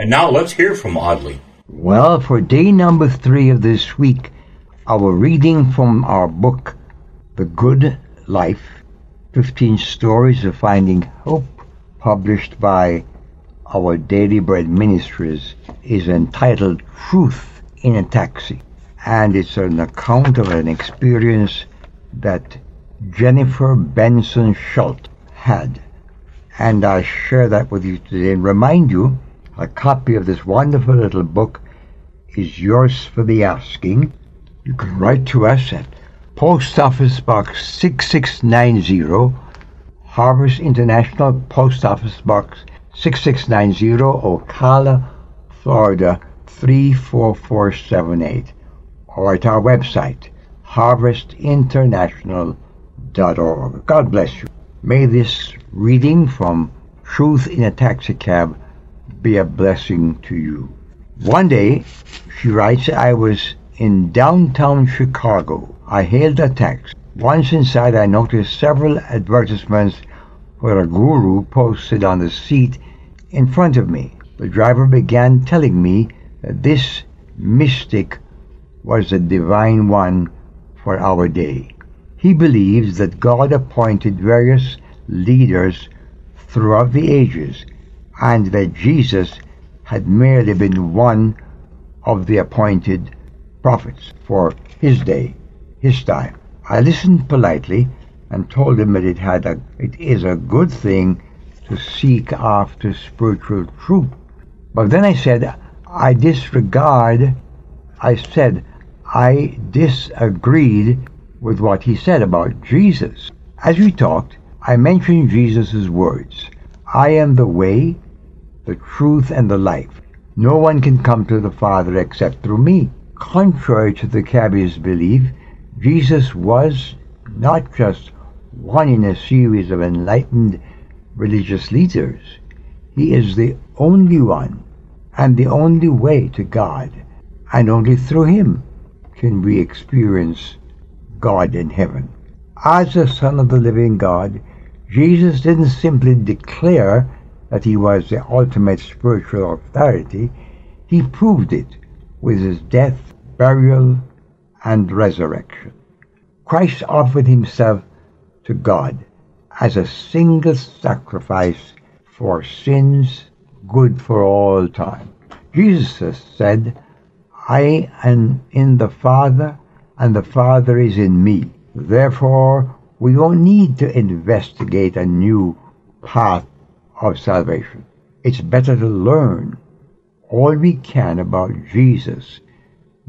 And now let's hear from Audley. Well, for day number three of this week, our reading from our book, The Good Life 15 Stories of Finding Hope, published by our Daily Bread Ministries, is entitled Truth in a Taxi. And it's an account of an experience that Jennifer Benson Schultz had. And I share that with you today and remind you a copy of this wonderful little book is yours for the asking. You can write to us at Post Office Box 6690, Harvest International Post Office Box 6690, Ocala, Florida 34478, or at our website, harvestinternational.org. God bless you. May this reading from Truth in a Taxicab be a blessing to you. One day, she writes, I was in downtown Chicago. I hailed a taxi. Once inside, I noticed several advertisements for a guru posted on the seat in front of me. The driver began telling me that this mystic was the divine one for our day. He believes that God appointed various leaders throughout the ages and that Jesus had merely been one of the appointed prophets for his day, his time. I listened politely and told him that it had a, it is a good thing to seek after spiritual truth. But then I said, I disregard, I said, I disagreed with what he said about Jesus. As we talked, I mentioned Jesus' words I am the way, the truth, and the life. No one can come to the Father except through me. Contrary to the cabbie's belief, Jesus was not just one in a series of enlightened religious leaders. He is the only one and the only way to God, and only through him can we experience God in heaven. As the Son of the living God, Jesus didn't simply declare that he was the ultimate spiritual authority, he proved it with his death, burial, and resurrection. Christ offered himself to God as a single sacrifice for sins good for all time. Jesus said, I am in the Father, and the Father is in me. Therefore, we don't need to investigate a new path of salvation. It's better to learn all we can about Jesus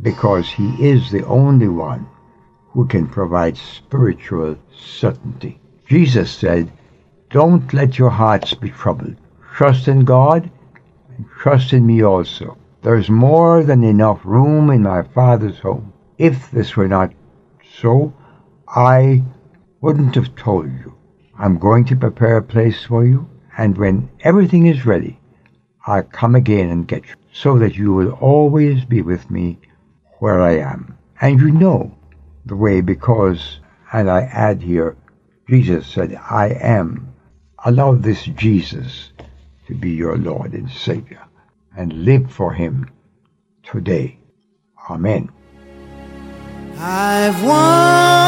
because he is the only one who can provide spiritual certainty. Jesus said, Don't let your hearts be troubled. Trust in God and trust in me also. There's more than enough room in my Father's home. If this were not so, I wouldn't have told you. I'm going to prepare a place for you and when everything is ready, I'll come again and get you, so that you will always be with me where I am. And you know the way because, and I add here, Jesus said, I am. Allow this Jesus to be your Lord and Savior and live for Him today. Amen. I've wandered